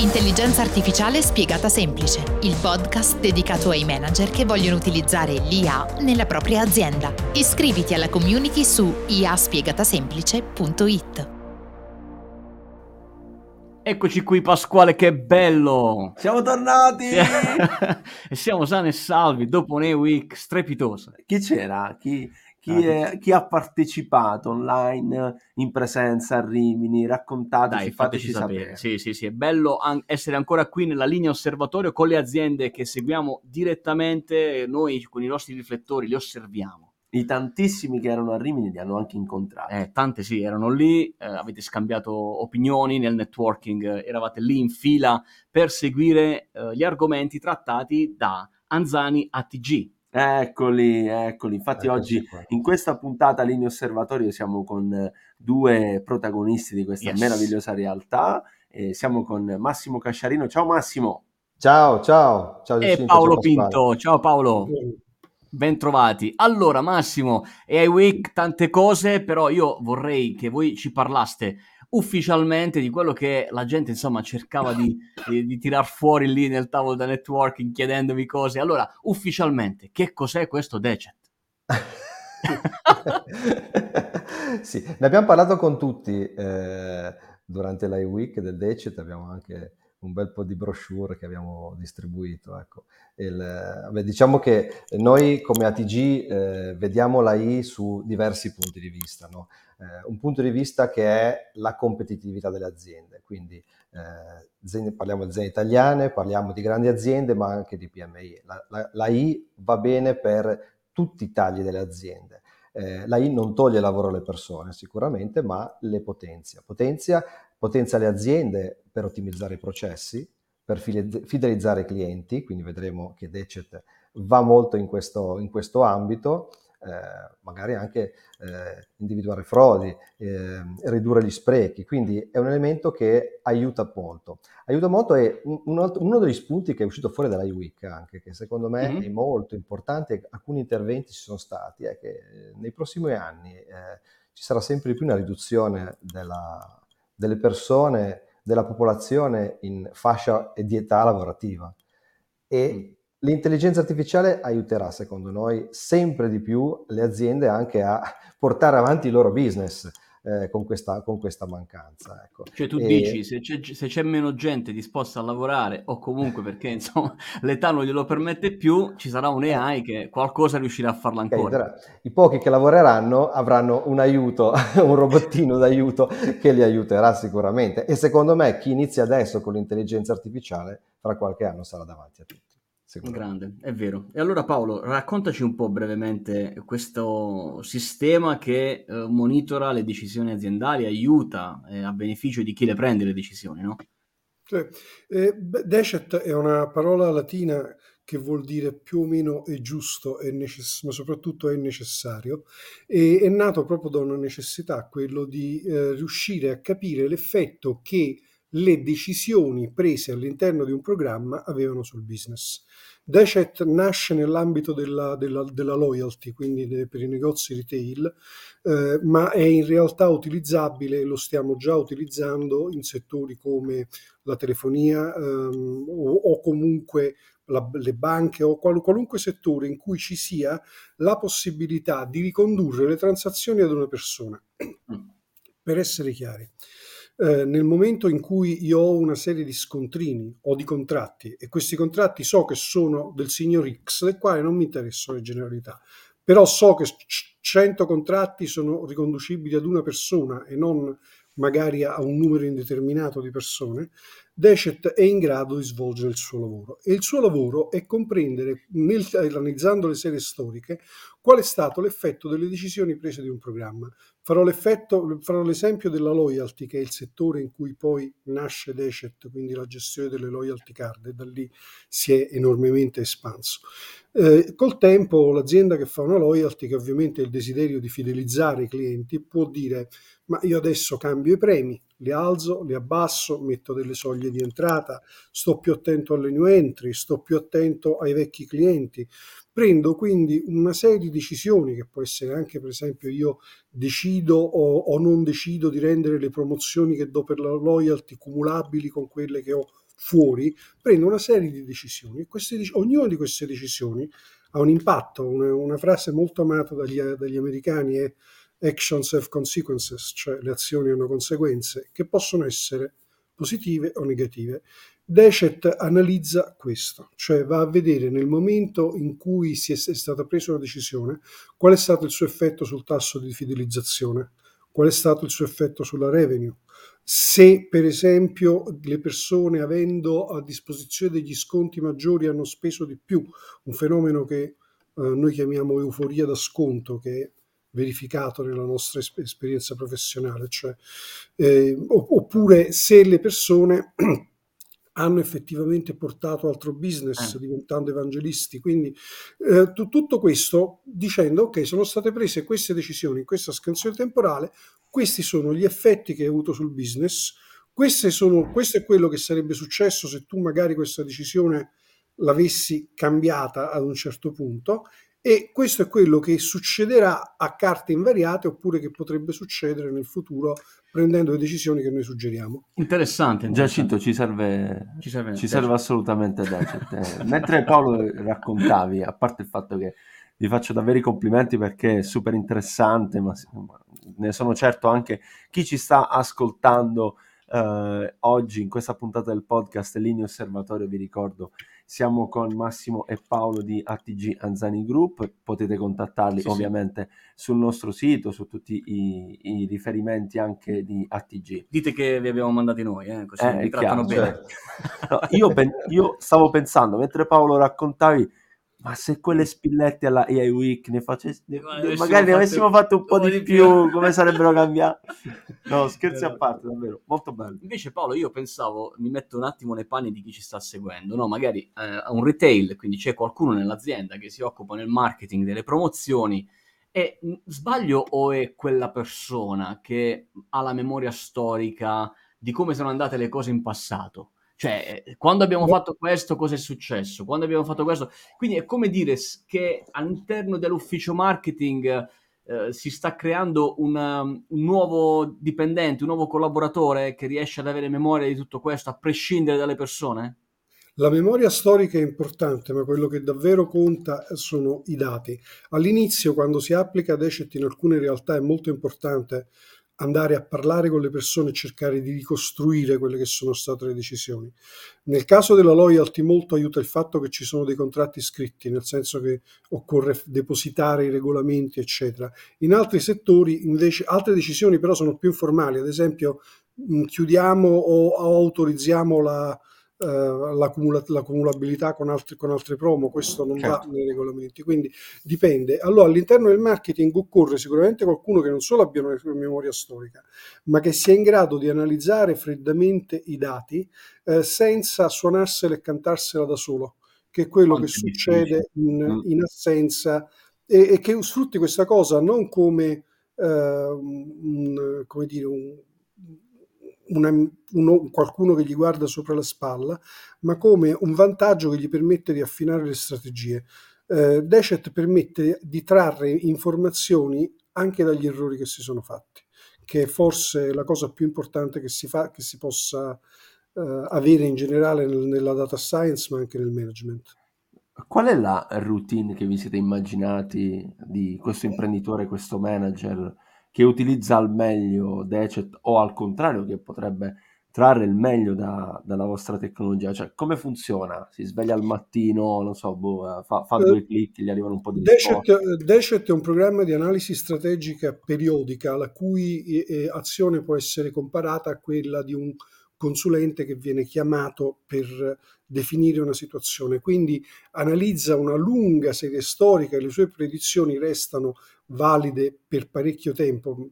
Intelligenza artificiale spiegata semplice, il podcast dedicato ai manager che vogliono utilizzare l'IA nella propria azienda. Iscriviti alla community su iaspiegatasemplice.it. Eccoci qui Pasquale, che bello! Siamo tornati! e siamo sani e salvi dopo un week strepitosa. Chi c'era? Chi, chi, è, chi, ha partecipato online in presenza a Rimini? Raccontateci, Dai, fateci, fateci sapere. sapere. Sì, sì, sì, è bello an- essere ancora qui nella linea osservatorio con le aziende che seguiamo direttamente, noi con i nostri riflettori li osserviamo. I tantissimi che erano a Rimini li hanno anche incontrati. Eh, tante sì, erano lì, eh, avete scambiato opinioni nel networking, eh, eravate lì in fila per seguire eh, gli argomenti trattati da Anzani ATG, Eccoli, eccoli. Infatti Eccoci oggi qua. in questa puntata Linea Osservatorio siamo con due protagonisti di questa yes. meravigliosa realtà. E siamo con Massimo Casciarino. Ciao Massimo. Ciao, ciao. ciao e Paolo ciao Pinto. Ciao Paolo. Ben trovati. Allora, Massimo, ai week tante cose, però io vorrei che voi ci parlaste ufficialmente di quello che la gente insomma cercava di, di, di tirar fuori lì nel tavolo da networking chiedendomi cose. Allora, ufficialmente, che cos'è questo Decet? sì, ne abbiamo parlato con tutti eh, durante l'iWeek del Decet, abbiamo anche un bel po' di brochure che abbiamo distribuito. Ecco. Il, beh, diciamo che noi come ATG eh, vediamo la I su diversi punti di vista. No? Eh, un punto di vista che è la competitività delle aziende, quindi eh, parliamo di aziende italiane, parliamo di grandi aziende, ma anche di PMI. La, la, la I va bene per tutti i tagli delle aziende. Eh, la I non toglie lavoro alle persone sicuramente, ma le potenzia. Potenzia, potenzia le aziende per ottimizzare i processi, per fidelizzare i clienti, quindi vedremo che Decet va molto in questo, in questo ambito, eh, magari anche eh, individuare frodi, eh, ridurre gli sprechi, quindi è un elemento che aiuta molto. Aiuta molto e un, un altro, uno degli spunti che è uscito fuori dall'IWIC anche, che secondo me mm-hmm. è molto importante, alcuni interventi ci sono stati, è che eh, nei prossimi anni eh, ci sarà sempre di più una riduzione della, delle persone, della popolazione in fascia e di età lavorativa. E. l'intelligenza artificiale aiuterà, secondo noi, sempre di più le aziende anche a portare avanti il loro business eh, con, questa, con, questa, mancanza. Ecco. Cioè tu e... dici, se c'è, se c'è, meno gente disposta a lavorare o comunque perché insomma, l'età non glielo permette più, ci sarà un AI che qualcosa riuscirà a farla ancora. Okay, I pochi che lavoreranno avranno un aiuto, un robottino d'aiuto che li aiuterà sicuramente e secondo me chi inizia adesso con l'intelligenza artificiale fra qualche anno sarà davanti a tutti. Grande, è vero. E allora Paolo, raccontaci un po' brevemente questo sistema che eh, monitora le decisioni aziendali, aiuta eh, a beneficio di chi le prende le decisioni, no? Sì. Eh, decet è una parola latina che vuol dire più o meno è giusto, è necess- ma soprattutto è necessario, e è nato proprio da una necessità, quello di eh, riuscire a capire l'effetto che le decisioni prese all'interno di un programma avevano sul business. Decet nasce nell'ambito della, della, della loyalty, quindi de, per i negozi retail, eh, ma è in realtà utilizzabile, lo stiamo già utilizzando in settori come la telefonia ehm, o, o, comunque la, le banche o qual, qualunque settore in cui ci sia la possibilità di ricondurre le transazioni ad una persona. Mm. Per essere chiari, eh, nel momento in cui io ho una serie di scontrini o di contratti e questi contratti so che sono del signor X, del quale non mi interessano le generalità, però so che 100 contratti sono riconducibili ad una persona e non magari a un numero indeterminato di persone, Decet è in grado di svolgere il suo lavoro e il suo lavoro è comprendere, nel, analizzando le serie storiche, qual è stato l'effetto delle decisioni prese di un programma. Farò, farò l'esempio della loyalty, che è il settore in cui poi nasce Decet, quindi la gestione delle loyalty card, e da lì si è enormemente espanso. Eh, col tempo l'azienda che fa una loyalty, che ovviamente ha il desiderio di fidelizzare i clienti, può dire ma io adesso cambio i premi, li alzo, li abbasso, metto delle soglie di entrata, sto più attento alle new entry, sto più attento ai vecchi clienti. Prendo quindi una serie di decisioni che può essere anche per esempio io decido o, o non decido di rendere le promozioni che do per la loyalty cumulabili con quelle che ho fuori, prende una serie di decisioni e ognuna di queste decisioni ha un impatto. Una, una frase molto amata dagli, dagli americani è actions have consequences, cioè le azioni hanno conseguenze che possono essere positive o negative. Decet analizza questo, cioè va a vedere nel momento in cui si è, stata presa una decisione qual è stato il suo effetto sul tasso di fidelizzazione, qual è stato il suo effetto sulla revenue, se per esempio le persone avendo a disposizione degli sconti maggiori hanno speso di più, un fenomeno che eh, noi chiamiamo euforia da sconto, che verificato nella nostra esperienza professionale, cioè, eh, oppure se le persone hanno effettivamente portato altro business eh. diventando evangelisti. Quindi eh, t- tutto questo dicendo ok, sono state prese queste decisioni in questa scansione temporale, questi sono gli effetti che hai avuto sul business, sono, questo è quello che sarebbe successo se tu magari questa decisione l'avessi cambiata ad un certo punto e questo è quello che succederà a carte invariate oppure che potrebbe succedere nel futuro prendendo le decisioni che noi suggeriamo. Interessante. Giacinto ci serve, ci serve, ci serve assolutamente Decet. Mentre Paolo raccontavi, a parte il fatto che vi faccio davvero i complimenti perché è super interessante, ma ne sono certo anche chi ci sta ascoltando eh, oggi in questa puntata del podcast Linea Osservatorio, vi ricordo siamo con Massimo e Paolo di ATG Anzani Group, potete contattarli sì, ovviamente sì. sul nostro sito, su tutti i, i, riferimenti anche di ATG. Dite che vi abbiamo mandati noi, eh, così eh, vi trattano chiaro, bene. Cioè, no, io, ben, io stavo pensando, mentre Paolo raccontavi, ma se quelle spillette alla AI Week ne facessi magari ne avessimo fatto un po' di, di più, più, come sarebbero cambiati no scherzi a parte davvero molto bello. Invece Paolo io pensavo mi metto un attimo nei panni di chi ci sta seguendo no? Magari eh, un retail quindi c'è qualcuno nell'azienda che si occupa nel marketing delle promozioni e sbaglio o è quella persona che ha la memoria storica di come sono andate le cose in passato cioè, quando abbiamo fatto questo, cosa è successo? Quando abbiamo fatto questo? Quindi è come dire che all'interno dell'ufficio marketing eh, si sta creando una, um, un nuovo dipendente, un nuovo collaboratore che riesce ad avere memoria di tutto questo, a prescindere dalle persone? La memoria storica è importante, ma quello che davvero conta sono i dati. All'inizio, quando si applica Decet in alcune realtà, è molto importante andare a parlare con le persone e cercare di ricostruire quelle che sono state le decisioni. Nel caso della loyalty molto aiuta il fatto che ci sono dei contratti scritti, nel senso che occorre depositare i regolamenti, eccetera. In altri settori invece altre decisioni però sono più informali, ad esempio chiudiamo o autorizziamo la, l'accumula- l'accumulabilità con, altri, con altre promo, questo non certo. va nei regolamenti, quindi dipende. Allora all'interno del marketing occorre sicuramente qualcuno che non solo abbia una memoria storica, ma che sia in grado di analizzare freddamente i dati eh, senza suonarsela e cantarsela da solo, che è quello Quanto che succede in, mm. in assenza e, e, che sfrutti questa cosa non come, eh, un, come dire, un una, uno, qualcuno che gli guarda sopra la spalla, ma come un vantaggio che gli permette di affinare le strategie. Eh, Decet permette di trarre informazioni anche dagli errori che si sono fatti, che è forse la cosa più importante che si, fa, che si possa eh, avere in generale nel, nella data science, ma anche nel management. Qual è la routine che vi siete immaginati di questo imprenditore, questo manager? Che utilizza al meglio Decet o al contrario che potrebbe trarre il meglio da, dalla vostra tecnologia? Cioè, come funziona? Si sveglia al mattino, non so, boh, eh, fa, fa due eh, clic, gli arrivano un po' di Decet, Decet è un programma di analisi strategica periodica la cui eh, azione può essere comparata a quella di un consulente che viene chiamato per definire una situazione. Quindi analizza una lunga serie storica e le sue predizioni restano valide per parecchio tempo.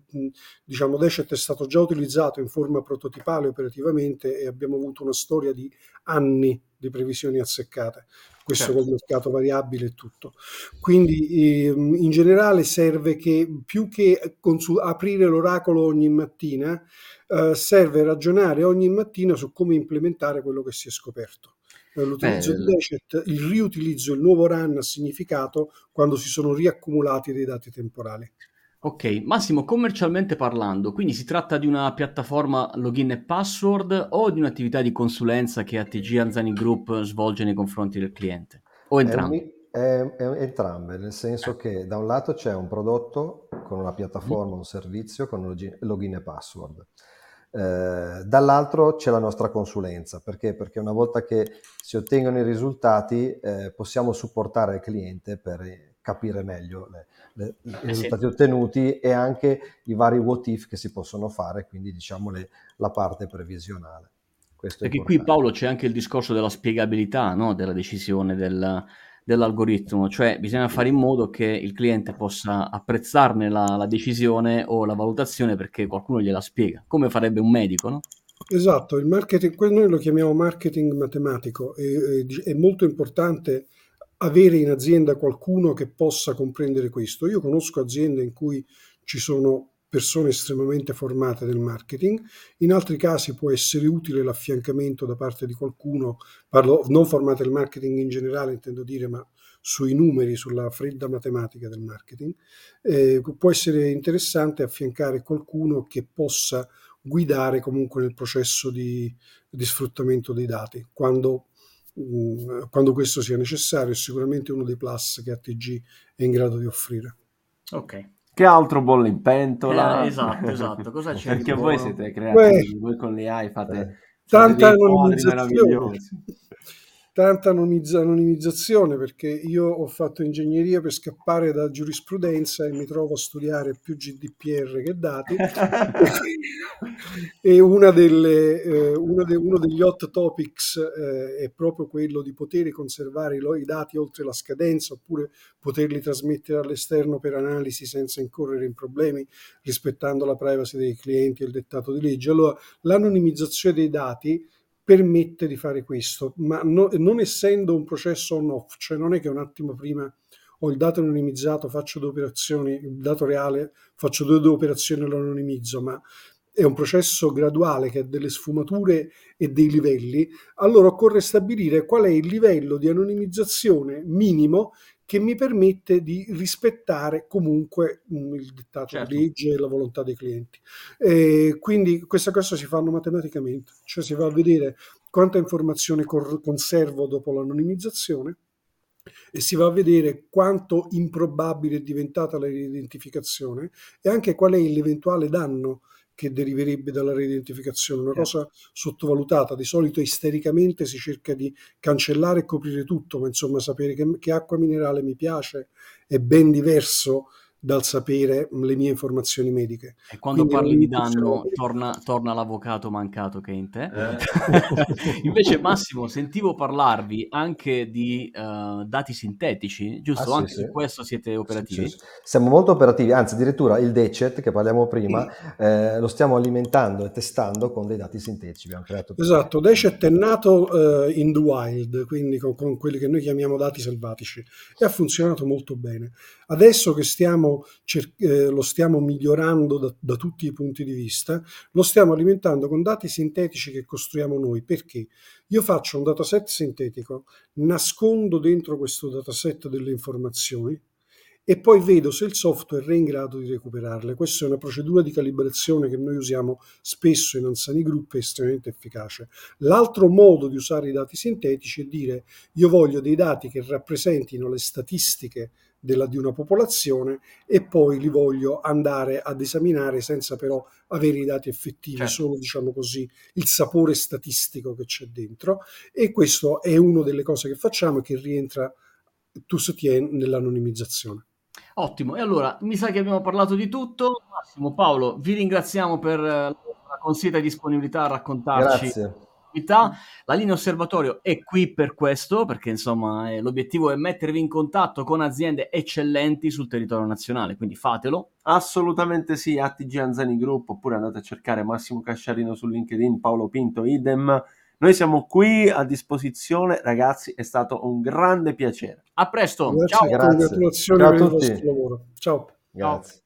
Diciamo, Decet è stato già utilizzato in forma prototipale operativamente e abbiamo avuto una storia di anni di previsioni azzeccate, questo certo. col mercato variabile e tutto. Quindi ehm, in generale serve che più che consul- aprire l'oracolo ogni mattina, eh, serve ragionare ogni mattina su come implementare quello che si è scoperto. Eh, l'utilizzo di Decet, il riutilizzo, il nuovo run ha significato quando si sono riaccumulati dei dati temporali. Ok, Massimo, commercialmente parlando, quindi si tratta di una piattaforma login e password o di un'attività di consulenza che ATG Anzani Group svolge nei confronti del cliente? O entrambi? È, è, è entrambe, nel senso che da un lato c'è un prodotto con una piattaforma, un servizio con login, login e password. Eh, dall'altro c'è la nostra consulenza, perché? Perché una volta che si ottengono i risultati eh, possiamo supportare il cliente per capire meglio le, le, i eh, risultati ottenuti e anche i vari what if che si possono fare, quindi diciamo le, la parte previsionale. Questo Perché qui Paolo c'è anche il discorso della spiegabilità no? della decisione del, dell'algoritmo, cioè bisogna fare in modo che il cliente possa apprezzarne la, la, decisione o la valutazione perché qualcuno gliela spiega, come farebbe un medico, no? Esatto, il marketing, noi lo chiamiamo marketing matematico, e, è molto importante avere in azienda qualcuno che possa comprendere questo. Io conosco aziende in cui ci sono persone estremamente formate del marketing, in altri casi può essere utile l'affiancamento da parte di qualcuno, parlo non formate del marketing in generale, intendo dire, ma sui numeri, sulla fredda matematica del marketing, eh, può essere interessante affiancare qualcuno che possa guidare comunque nel processo di, di sfruttamento dei dati, quando Mm, quando questo sia necessario, è sicuramente uno dei plus che ATG è in grado di offrire. Ok. Che altro bolle in pentola? Eh, esatto, esatto. Cosa c'è Perché voi siete creativi, Beh, voi con le AI fate, eh, tanta anonimizzazione tanta anonimizzazione perché io ho fatto ingegneria per scappare da giurisprudenza e mi trovo a studiare più GDPR che dati e una delle, eh, de, uno degli hot topics eh, è proprio quello di poter conservare i, i, dati oltre la scadenza oppure poterli trasmettere all'esterno per analisi senza incorrere in problemi rispettando la privacy dei clienti e il dettato di legge. Allora l'anonimizzazione dei dati permette di fare questo, ma no, non essendo un processo on-off, cioè non è che un attimo prima ho il dato anonimizzato, faccio due operazioni, il dato reale, faccio due, due operazioni e lo anonimizzo, ma è un processo graduale che ha delle sfumature e dei livelli, allora occorre stabilire qual è il livello di anonimizzazione minimo che mi permette di rispettare comunque um, il dettato certo. di legge e la volontà dei clienti. E quindi questa cosa si fanno matematicamente, cioè si va a vedere quanta informazione cor- conservo dopo l'anonimizzazione e si va a vedere quanto improbabile è diventata la identificazione e anche qual è l'eventuale danno che deriverebbe dalla reidentificazione, una cosa sottovalutata. Di solito istericamente si cerca di cancellare e coprire tutto, ma insomma sapere che, che acqua minerale mi piace è ben diverso dal sapere le mie informazioni mediche. E quando Quindi parli di danno torna, torna, l'avvocato mancato che è in te. Eh. Invece Massimo, sentivo parlarvi anche di uh, dati sintetici, giusto? Ah, anche sì, su questo siete operativi? Sì, Siamo molto operativi, anzi addirittura il DECET che parliamo prima eh, lo stiamo alimentando e testando con dei dati sintetici. esatto, DECET è nato uh, in the wild, quindi con, con quelli che noi chiamiamo dati selvatici e ha funzionato molto bene. Adesso che stiamo, eh, lo stiamo migliorando da, da, tutti i punti di vista, lo stiamo alimentando con dati sintetici che costruiamo noi. Perché? Io faccio un dataset sintetico, nascondo dentro questo dataset delle informazioni, e poi vedo se il software è in grado di recuperarle. Questa è una procedura di calibrazione che noi usiamo spesso in Ansani Group, è estremamente efficace. L'altro modo di usare i dati sintetici è dire io voglio dei dati che rappresentino le statistiche della, di una popolazione e poi li voglio andare ad esaminare senza però avere i dati effettivi, certo. solo diciamo così il sapore statistico che c'è dentro e questo è una delle cose che facciamo e che rientra tu sostieni nell'anonimizzazione. Ottimo, e allora mi sa che abbiamo parlato di tutto. Massimo, Paolo, vi ringraziamo per la consueta disponibilità a raccontarci Grazie attività. La linea osservatorio è qui per questo, perché insomma eh, l'obiettivo è mettervi in contatto con aziende eccellenti sul territorio nazionale, quindi fatelo. Assolutamente sì, ATG Anzani Group, oppure andate a cercare Massimo Casciarino su LinkedIn, Paolo Pinto, idem. Noi siamo qui a disposizione, ragazzi, è stato un grande piacere. A presto, Grazie, ciao. Grazie. Ciao a tutti. Ciao. Grazie.